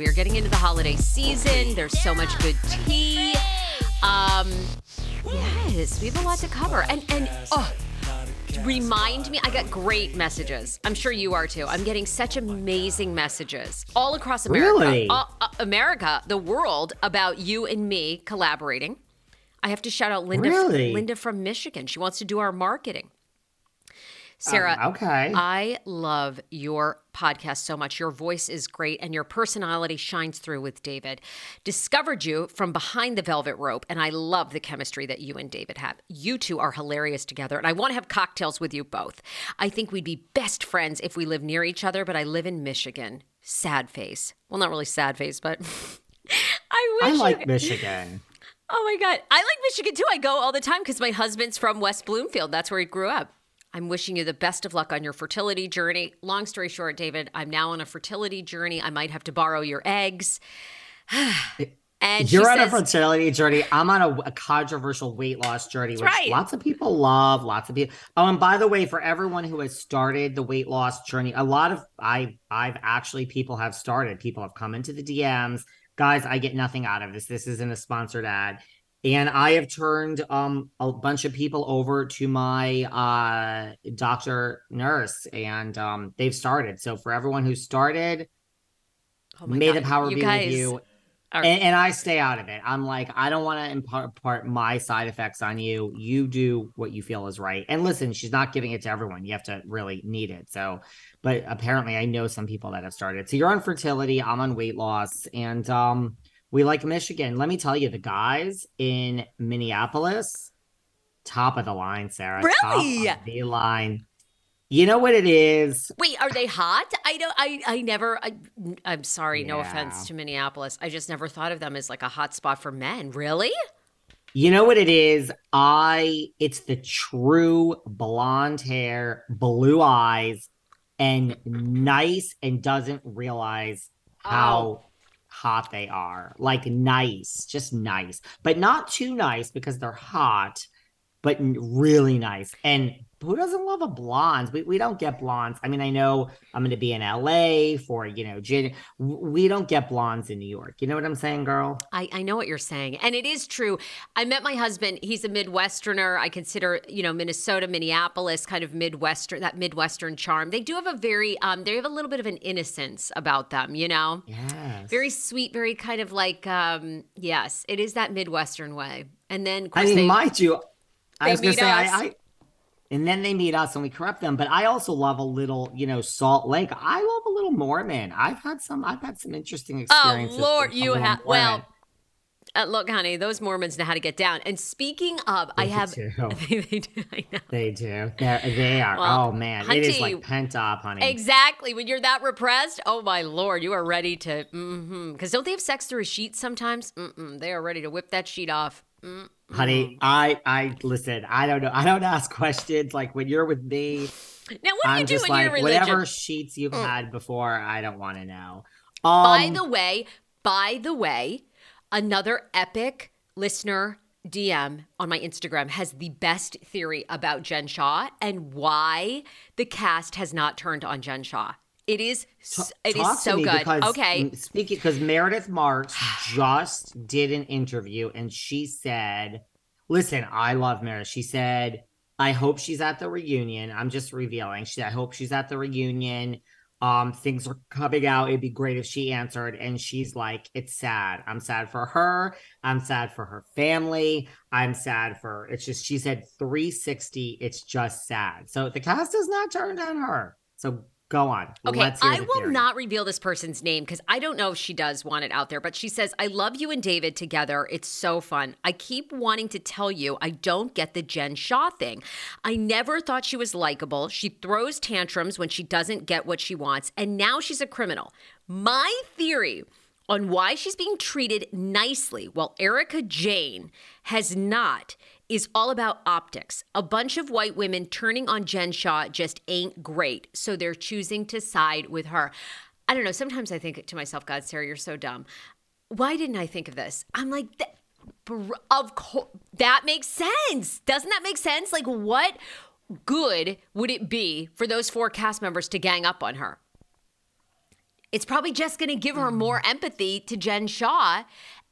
We are getting into the holiday season. There's so much good tea. Um, yes, we have a lot to cover. And and oh, remind me, I got great messages. I'm sure you are too. I'm getting such amazing messages all across America, Really? all- uh, America, the world about you and me collaborating. I have to shout out Linda. Really? Linda from Michigan. She wants to do our marketing. Sarah, Um, okay. I love your podcast so much. Your voice is great and your personality shines through with David. Discovered you from behind the velvet rope, and I love the chemistry that you and David have. You two are hilarious together, and I want to have cocktails with you both. I think we'd be best friends if we lived near each other, but I live in Michigan. Sad face. Well, not really sad face, but I wish I like Michigan. Oh my God. I like Michigan too. I go all the time because my husband's from West Bloomfield. That's where he grew up. I'm wishing you the best of luck on your fertility journey. Long story short, David, I'm now on a fertility journey. I might have to borrow your eggs. and You're on says, a fertility journey. I'm on a, a controversial weight loss journey, which right. lots of people love. Lots of people. Oh, and by the way, for everyone who has started the weight loss journey, a lot of I I've actually people have started. People have come into the DMs. Guys, I get nothing out of this. This isn't a sponsored ad. And I have turned um a bunch of people over to my uh doctor nurse and um they've started. So for everyone who started, oh my may the power you be guys, with you. and, and, I stay out of it. I'm like, I don't want to impart my side effects on you. You do what you feel is right. And listen, she's not giving it to everyone. You have to really need it. So, but apparently, I know some people that have started. So you're on fertility. I'm on weight loss, and um, we like Michigan. Let me tell you, the guys in Minneapolis, top of the line, Sarah. Really? Top of the line. You know what it is? Wait, are they hot? I don't. I I never. I, am sorry. Yeah. No offense to Minneapolis. I just never thought of them as like a hot spot for men. Really? You know what it is? I. It's the true blonde hair, blue eyes, and nice, and doesn't realize oh. how. Oh. Hot they are, like nice, just nice, but not too nice because they're hot, but really nice. And who doesn't love a blonde? We, we don't get blondes. I mean, I know I'm going to be in LA for, you know, Jan- we don't get blondes in New York. You know what I'm saying, girl? I, I know what you're saying. And it is true. I met my husband. He's a Midwesterner. I consider, you know, Minnesota, Minneapolis, kind of Midwestern, that Midwestern charm. They do have a very, um, they have a little bit of an innocence about them, you know? Yes. Very sweet, very kind of like, um, yes, it is that Midwestern way. And then, I mean, they, mind you, I was going to say, I, I and then they meet us and we corrupt them. But I also love a little, you know, Salt Lake. I love a little Mormon. I've had some. I've had some interesting oh, experiences. Oh Lord, you have. Well, uh, look, honey, those Mormons know how to get down. And speaking of, they I have. Do. they, they do. I know. They do. They're, they are. Well, oh man, hunty, it is like pent up, honey. Exactly. When you're that repressed, oh my lord, you are ready to. Because mm-hmm. don't they have sex through a sheet sometimes? Mm-mm, they are ready to whip that sheet off. Mm honey i i listen i don't know. I don't ask questions. Like when you're with me now what do I'm you do just in like, your religion? whatever sheets you've mm. had before i don't want to know um, by the way by the way another epic listener DM on my Instagram has the best theory about Jen Shah and why the cast has not turned on Jen Shah. It is it is so good. okay. Speaking because Meredith Marks just did an interview and she said, "Listen, I love Meredith." She said, "I hope she's at the reunion." I'm just revealing. She said, "I hope she's at the reunion." Um, things are coming out. It'd be great if she answered. And she's like, It's sad. I'm sad for her. I'm sad for her family. I'm sad for it's just she said 360. It's just sad. So the cast has not turned on her. So Go on. Okay, I will theory. not reveal this person's name because I don't know if she does want it out there, but she says, I love you and David together. It's so fun. I keep wanting to tell you I don't get the Jen Shah thing. I never thought she was likable. She throws tantrums when she doesn't get what she wants, and now she's a criminal. My theory on why she's being treated nicely while Erika Jayne has not is all about optics. A bunch of white women turning on Jen Shah just ain't great, so they're choosing to side with her. I don't know. Sometimes I think to myself, God, Sarah, you're so dumb. Why didn't I think of this? I'm like, of course, that makes sense. Doesn't that make sense? Like, what good would it be for those four cast members to gang up on her? It's probably just going to give her mm. more empathy to Jen Shah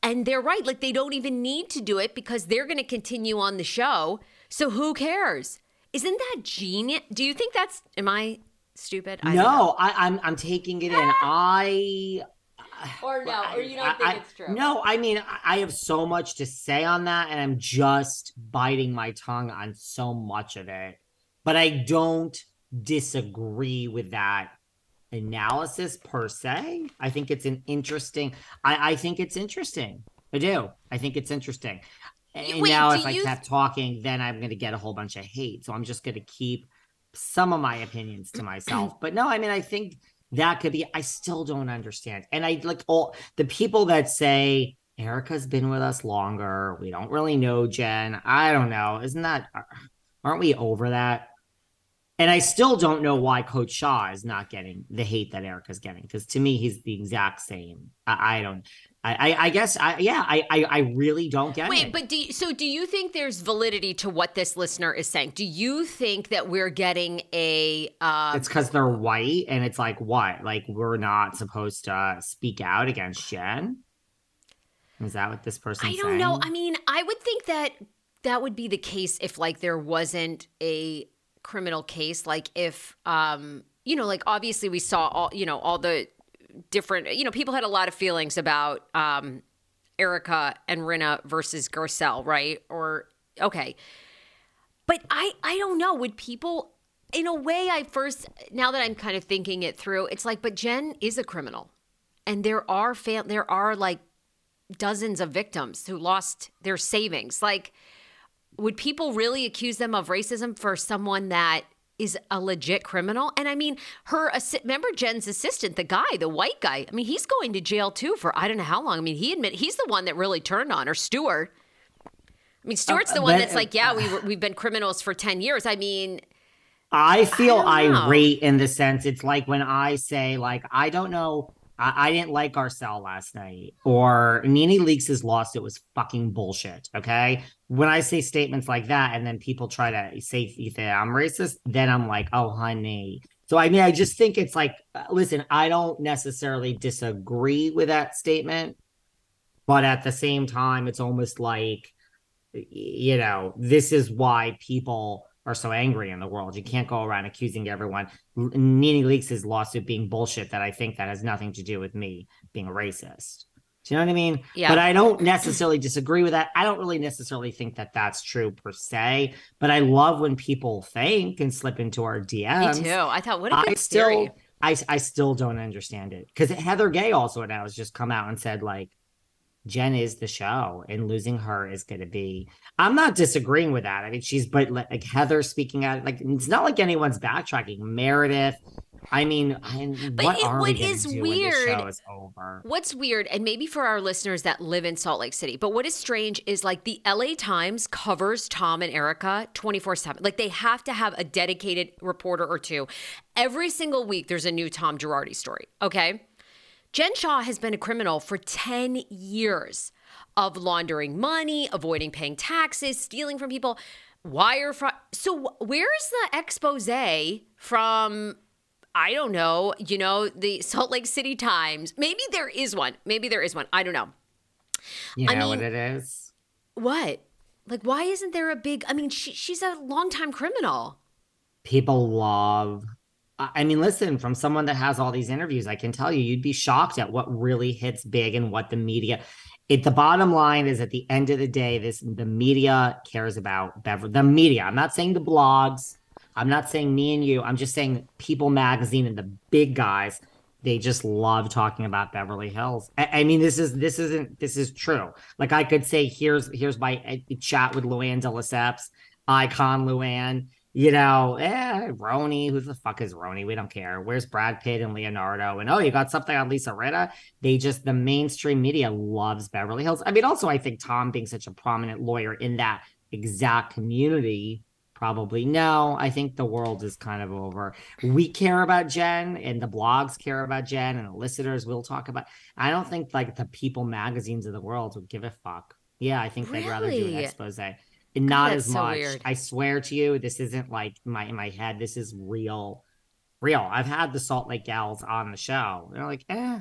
and they're right. Like they don't even need to do it because they're going to continue on the show. So who cares? Isn't that genius? Do you think that's, am I stupid? I no, I, am I'm, I'm taking it in. I, or no, or you don't I, think I, it's true? No, I mean, I have so much to say on that, and I'm just biting my tongue on so much of it. But I don't disagree with that analysis per se. I think it's an interesting. I, I think it's interesting. I do. I think it's interesting. And Wait, now, if I kept talking, then I'm going to get a whole bunch of hate. So I'm just going to keep some of my opinions to myself. but no, I mean, I think that could be. I still don't understand. And I like all the people that say Erika's been with us longer. We don't really know Jen. I don't know. Isn't that? Aren't we over that? And I still don't know why Coach Shah is not getting the hate that Erika's getting because to me he's the exact same. I, I don't. I, I, guess I yeah I, I, I really don't get Wait, it. Wait, but do you, so do you think there's validity to what this listener is saying? Do you think that we're getting a? Uh, it's because they're white, and it's like what? Like we're not supposed to speak out against Jen? Is that what this person? I don't saying? know. I mean, I would think that that would be the case if like there wasn't a criminal case like if um you know like obviously we saw all you know all the different you know people had a lot of feelings about um Erika and Rinna versus Garcelle, right? Or okay. But I I don't know. Would people in a way I first now that I'm kind of thinking it through, it's like, but Jen is a criminal. And there are fam- there are like dozens of victims who lost their savings. Like, would people really accuse them of racism for someone that is a legit criminal? And I mean, her assi- remember Jen's assistant, the guy, the white guy. I mean, he's going to jail too for I don't know how long. I mean, he admit he's the one that really turned on her, Stuart. I mean, Stuart's uh, the uh, one that's like, yeah, uh, we we've been criminals for ten years. I mean, I feel I irate in the sense it's like when I say like I don't know I, I didn't like Garcelle last night, or NeNe Leakes' lawsuit was fucking bullshit. Okay. When I say statements like that, and then people try to say that I'm racist, then I'm like, oh, honey. So, I mean, I just think it's like, uh, listen, I don't necessarily disagree with that statement, but at the same time, it's almost like, you know, this is why people are so angry in the world. You can't go around accusing everyone. NeNe Leakes' lawsuit being bullshit that I think that has nothing to do with me being a racist. Do you know what I mean? Yeah. But I don't necessarily disagree with that. I don't really necessarily think that that's true per se. But I love when people think and slip into our DMs. Me too. I thought what a good I still, theory. I, I still don't understand it because Heather Gay also now has just come out and said like Jen is the show, and losing her is going to be. I'm not disagreeing with that. I mean, she's but like, Heather speaking out, like it's not like anyone's backtracking. Meredith, I mean, I, But what it- what we is weird- when the show is over? What's weird, and maybe for our listeners that live in Salt Lake City, but what is strange is like the LA Times covers Tom and Erika 24 7. Like they have to have a dedicated reporter or two. Every single week, there's a new Tom Girardi story. Okay. Jen Shah has been a criminal for 10 years of laundering money, avoiding paying taxes, stealing from people, wire fraud. So, where's the expose from I don't know, you know, the Salt Lake City Times. Maybe there is one. Maybe there is one. I don't know. You know I what it is? What? Like, why isn't there a big? I mean, she, she's a longtime criminal. People love. I mean, listen, from someone that has all these interviews, I can tell you, you'd be shocked at what really hits big and what the media. It the bottom line is at the end of the day, this the media cares about Beverly. The media. I'm not saying the blogs. I'm not saying me and you. I'm just saying People Magazine and the big guys. They just love talking about Beverly Hills. I, I mean, this is this isn't this is true. Like I could say, here's here's my uh, chat with Luann de icon Luann. You know, eh, Roni, who the fuck is Roni? We don't care. Where's Brad Pitt and Leonardo? And oh, you got something on Lisa Rinna? They just the mainstream media loves Beverly Hills. I mean, also I think Tom being such a prominent lawyer in that exact community probably no i think the world is kind of over we care about jen and the blogs care about jen and the listeners will talk about i don't think like the people magazines of the world would give a fuck yeah i think they'd rather do an expose and not that's as so much. weird. i swear to you this isn't like my in my head this is real real. I've had the salt lake gals on the show. They're like eh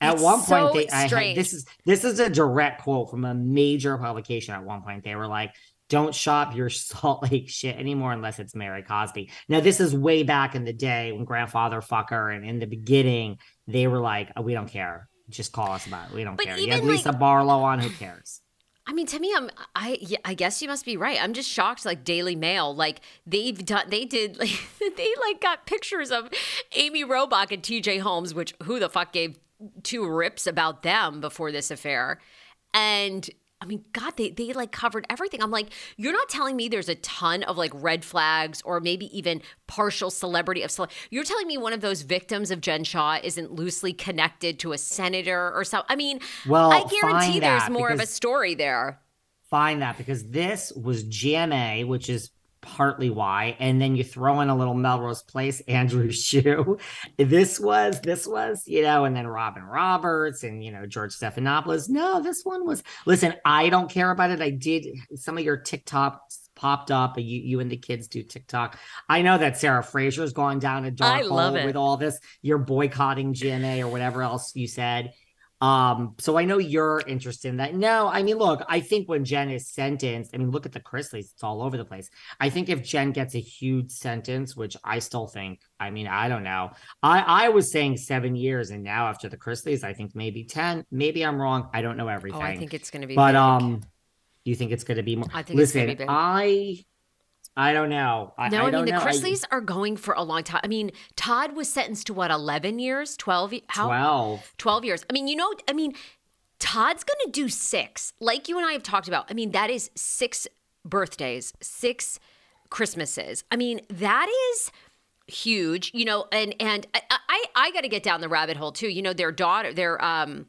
At it's one point, so they, I had, this is this is a direct quote from a major publication. At one point, they were like, "Don't shop your Salt Lake shit anymore unless it's Mary Cosby." Now, this is way back in the day when Grandfather Fucker, and in the beginning, they were like, oh, "We don't care. Just call us about it. We don't but care." You have Lisa like, Barlow on. Who cares? I mean, to me, I'm I yeah, I guess you must be right. I'm just shocked. Like Daily Mail, like they've done, they did, like they like got pictures of Amy Robach and T.J. Holmes, which who the fuck gave two rips about them before this affair. And I mean, God, they, they like covered everything. I'm like, you're not telling me there's a ton of like red flags or maybe even partial celebrity of cele- You're telling me one of those victims of Jen Shah isn't loosely connected to a senator or something. I mean, well, I guarantee there's more of a story there. Find that because this was GMA, which is partly why. And then you throw in a little Melrose Place, Andrew Shue. This was, this was, you know, and then Robin Roberts and, you know, George Stephanopoulos. No, this one was, listen, I don't care about it. I did some of your TikToks popped up. You, you and the kids do TikTok. I know that Sarah Fraser's gone down a dark I hole with all this. You're boycotting GMA or whatever else you said. Um, so I know you're interested in that. No, I mean, look, I think when Jen is sentenced, I mean, look at the Chrisleys, it's all over the place. I think if Jen gets a huge sentence, which I still think, I mean, I don't know. I I was saying seven years, and now after the Chrisleys, I think maybe 10. Maybe I'm wrong. I don't know everything. Oh, I think it's gonna be but big. um you think it's gonna be more I think listen, I I don't know. I, no, I, I mean the know. Chrisleys I, are going for a long time. I mean, Todd was sentenced to what, eleven years, twelve? How? Twelve. Twelve years. I mean, you know, I mean, Todd's going to do six, like you and I have talked about. I mean, that is six birthdays, six Christmases. I mean, that is huge, you know. And and I I, I got to get down the rabbit hole too. You know, their daughter, their um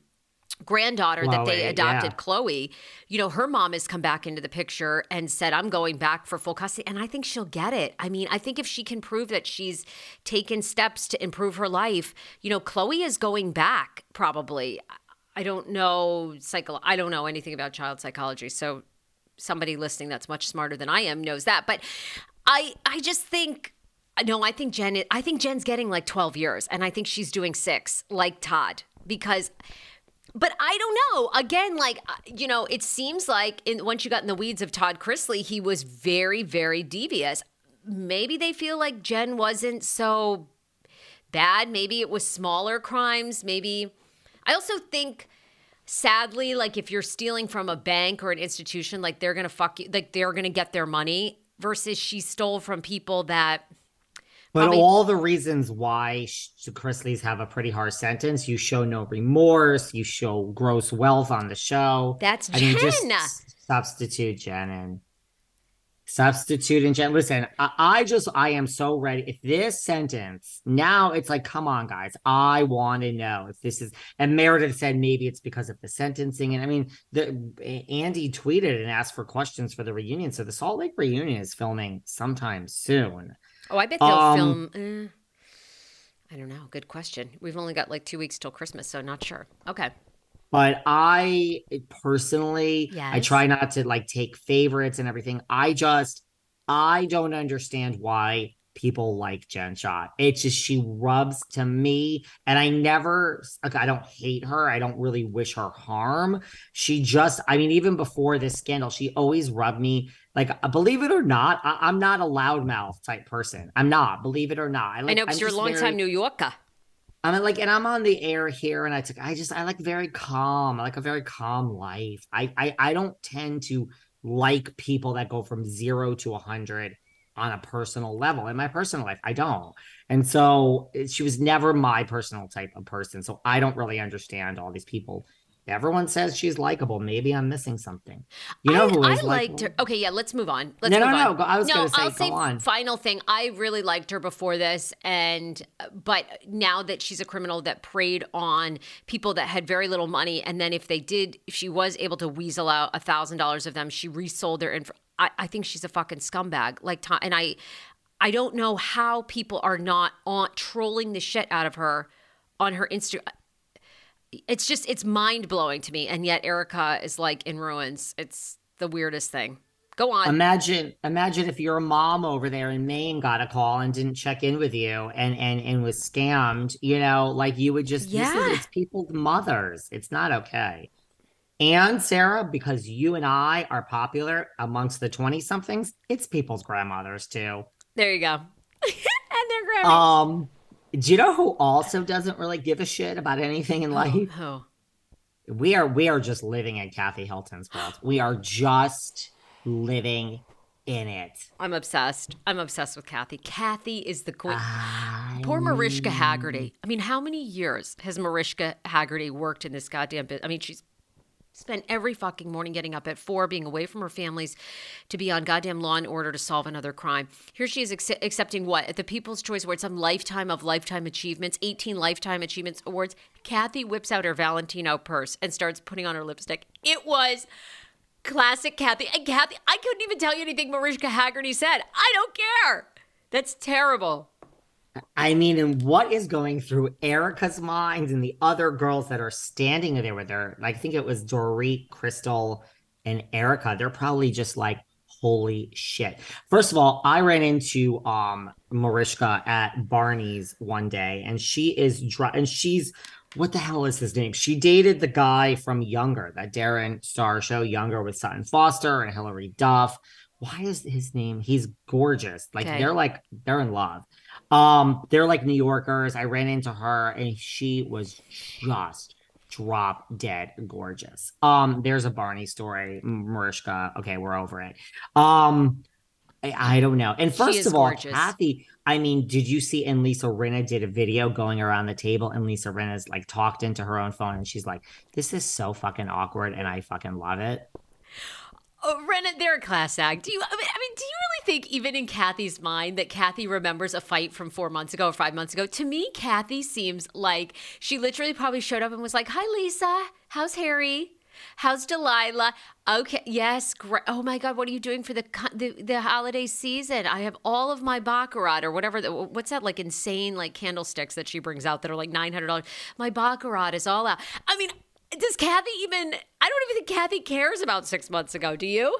granddaughter Chloe, that they adopted, yeah. Chloe, you know, her mom has come back into the picture and said, I'm going back for full custody. And I think she'll get it. I mean, I think if she can prove that she's taken steps to improve her life, you know, Chloe is going back probably. I don't know psycho I don't know anything about child psychology. So somebody listening that's much smarter than I am knows that. But I I just think no, I think Jen I think Jen's getting like 12 years and I think she's doing 6 like Todd because but I don't know. Again, like uh, you know, it seems like in, once you got in the weeds of Todd Chrisley, he was very, very devious. Maybe they feel like Jen wasn't so bad. Maybe it was smaller crimes. Maybe I also think sadly like if you're stealing from a bank or an institution like they're to fuck you like they're to get their money versus she stole from people that but probably... all the reasons why Chrisleys have a pretty harsh sentence, you show no remorse, you show gross wealth on the show. That's I Jen. Mean, just substitute Jen and Substitute and Jen. Listen, I, I, just I am so ready. If this sentence now, it's like, come on, guys. I want to know if this is. And Meredith said maybe it's because of the sentencing. And I mean, the Andy tweeted and asked for questions for the reunion. So the Salt Lake reunion is filming sometime soon. Oh, I bet they'll um, film. Eh, I don't know. Good question. We've only got like two weeks till Christmas, so not sure. Okay. But I personally, yes. I try not to like take favorites and everything. I just, I don't understand why people like Jen Shah. It's just she rubs to me, and I never, like, I don't hate her. I don't really wish her harm. She just, I mean, even before this scandal, she always rubbed me like, uh, believe it or not, I, am not a loudmouth type person. I'm not, believe it or not. I, like, I know because you're a longtime very, New Yorker. I'm like, and I'm on the air here, and I took, I just, I like very calm. I like a very calm life. I, I, I don't tend to like people that go from zero to a hundred on a personal level. In my personal life, I don't. And so she was never my personal type of person. So I don't really understand all these people Everyone says she's likable. Maybe I'm missing something. You know I, who is I liked her. Okay, yeah, let's move on. Let's no, move no, on. no. I was no, going to say, I'll say on. Final thing. I really liked her before this, and but now that she's a criminal that preyed on people that had very little money, and then if they did, if she was able to weasel out a thousand dollars of them, she resold their info. I, I think she's a fucking scumbag. Like, and I, I don't know how people are not on trolling the shit out of her on her Instagram it's just it's mind blowing to me, and yet Erika is like in ruins. It's the weirdest thing. Go on. Imagine, imagine if your mom over there in Maine got a call and didn't check in with you and and and was scammed. You know, like you would just yeah. it's people's mothers. It's not okay. And Sarah, because you and I are popular amongst the twenty somethings, it's people's grandmothers too. There you go. and their grandmas. Um do you know who also doesn't really give a shit about anything in life? Oh, We are we are just living in Kathy Hilton's world. We are just living in it. I'm obsessed. I'm obsessed with Kathy. Kathy is the queen. I... Poor Mariska Hargitay. I mean, how many years has Mariska Hargitay worked in this goddamn bit? I mean, she's spent every fucking morning getting up at four, being away from her families to be on goddamn law and order to solve another crime. Here she is ac- accepting what? At the People's Choice Award, some lifetime of lifetime achievements, 18 lifetime achievements awards. Kathy whips out her Valentino purse and starts putting on her lipstick. It was Classic Kathy. And Kathy, I couldn't even tell you anything Mariska Hargitay said. I don't care. That's terrible. I mean, and what is going through Erika's mind and the other girls that are standing there with her? Like, I think it was Dorit, Crystal, and Erika. They're probably just like, holy shit. First of all, I ran into um Mariska at Barney's one day, and she is dry, and she's what the hell is his name? She dated the guy from Younger, that Darren Star show, Younger with Sutton Foster and Hilary Duff. Why is his name? He's gorgeous. Like Okay. they're like they're in love. Um, they're like New Yorkers. I ran into her and she was just drop dead gorgeous. Um, there's a Barney story, Mariska. Okay, we're over it. Um, I, I don't know. And first of all, gorgeous. Kathy, I mean, did you see? And Lisa Rinna did a video going around the table, and Lisa Rinna's like talked into her own phone, and she's like, "This is so fucking awkward, and I fucking love it." Oh, Rinna, they're a class act. Do you? I mean, I mean, do you really think, even in Kathy's mind, that Kathy remembers a fight from four months ago or five months ago? To me, Kathy seems like she literally probably showed up and was like, "Hi, Lisa. How's Harry? How's Delilah? Okay, yes, great. Oh my God, what are you doing for the the, the holiday season? I have all of my baccarat or whatever. The, what's that like insane like candlesticks that she brings out that are like nine hundred dollars? My baccarat is all out. I mean, does Kathy even? I don't even think Kathy cares about six months ago. Do you?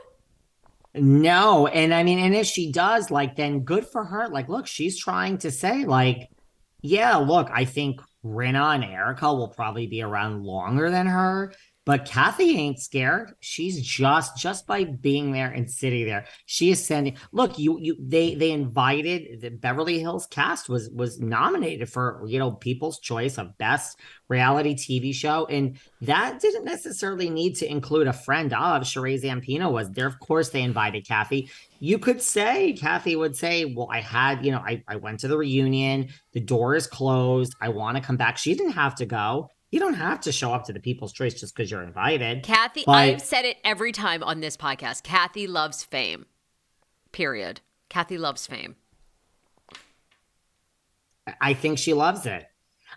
No, and I mean, and if she does, like, then good for her. Like, look, she's trying to say, like, yeah, look, I think Rinna and Erika will probably be around longer than her, but Kathy ain't scared. She's just just by being there and sitting there, she is sending. Look, you you they they invited the Beverly Hills cast was was nominated for you know People's Choice of Best Reality TV Show, and that didn't necessarily need to include a friend of Sheree Zampino was there. Of course, they invited Kathy. You could say Kathy would say, "Well, I had you know I I went to the reunion. The door is closed. I want to come back." She didn't have to go. You don't have to show up to the People's Choice just because you're invited. Kathy, But- I've said it every time on this podcast. Kathy loves fame. Period. Kathy loves fame. I think she loves it.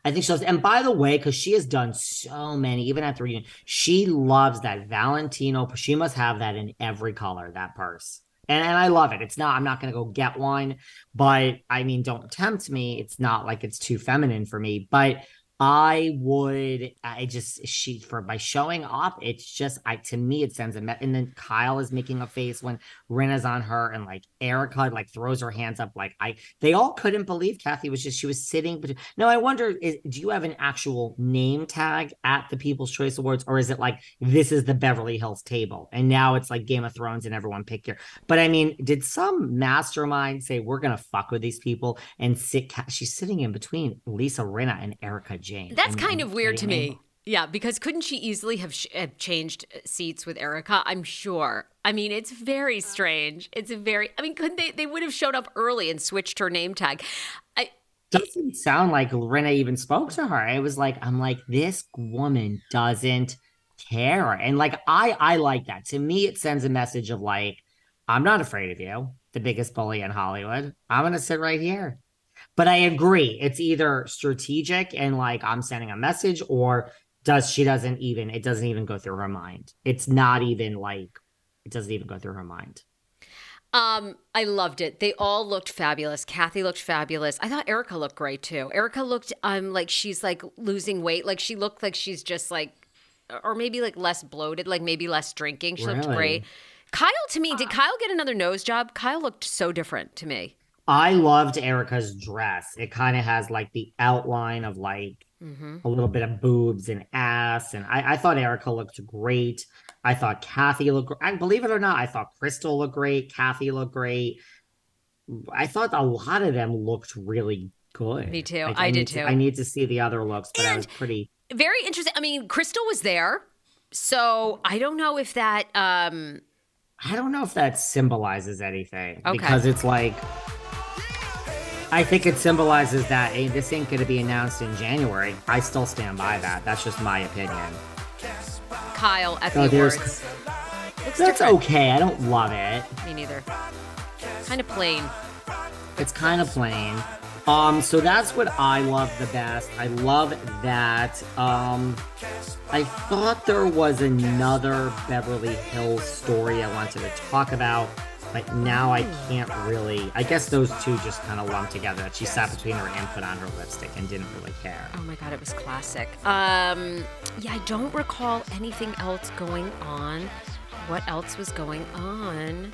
I think she loves it. And by the way, because she has done so many, even at the reunion, she loves that Valentino. She must have that in every color, that purse. And, and I love it. It's not, I'm not going to go get one, but I mean, don't tempt me. It's not like it's too feminine for me, but I would, uh, I just, she, for by showing up, it's just, I, to me, it sends a, me- and then Kyle is making a face when Rinna's on her and like Erika like throws her hands up. Like I, they all couldn't believe Kathy was just, she was sitting. But no, I wonder, is, do you have an actual name tag at the People's Choice Awards or is it like, this is the Beverly Hills table and now it's like Game of Thrones and everyone pick your, but I mean, did some mastermind say, we're to fuck with these people and sit, she's sitting in between Lisa Rinna and Erika Jayne. That's kind of weird to kidding me. Yeah, because couldn't she easily have, sh- have changed seats with Erika? I'm sure. I mean, it's very strange. It's a very. I mean, couldn't they? They would have showed up early and switched her name tag. I, doesn't sound like Rinna even spoke to her. It was like, I'm like, this woman doesn't care. And like I I like that. To me, it sends a message of like, I'm not afraid of you, the biggest bully in Hollywood. I'm gonna sit right here. But I agree, it's either strategic and like I'm sending a message, or does she doesn't even it doesn't even go through her mind. It's not even like it doesn't even go through her mind. Um, I loved it. They all looked fabulous. Kathy looked fabulous. I thought Erika looked great too. Erika looked um like she's like losing weight. Like she looked like she's just like or maybe like less bloated, like maybe less drinking. She looked great. Kyle to me, did Kyle get another nose job? Kyle looked so different to me. I loved Erika's dress. It kind of has like the outline of like Mm-hmm. a little bit of boobs and ass. And I, I thought Erika looked great. I thought Kathy looked I believe it or not, I thought Crystal looked great. Kathy looked great. I thought a lot of them looked really good. Me too. Like, I did need to- too. I need to see the other looks, but I was And- pretty Very interesting. I mean, Crystal was there. So I don't know if that um I don't know if that symbolizes anything Okay. because it's like I think it symbolizes that hey, this ain't going to be announced in January. I still stand by that. That's just my opinion. Kyle at Oh, the. Looks That's different. okay. I don't love it. Me neither. Kind of plain. It's kind of plain. Um, so that's what I love the best. I love that. Um, I thought there was another Beverly Hills story I wanted to talk about, but now I can't really. I guess those two just kind of lumped together. She sat between her and put on her lipstick and didn't really care. Oh my god, it was classic. Um, yeah, I don't recall anything else going on. What else was going on?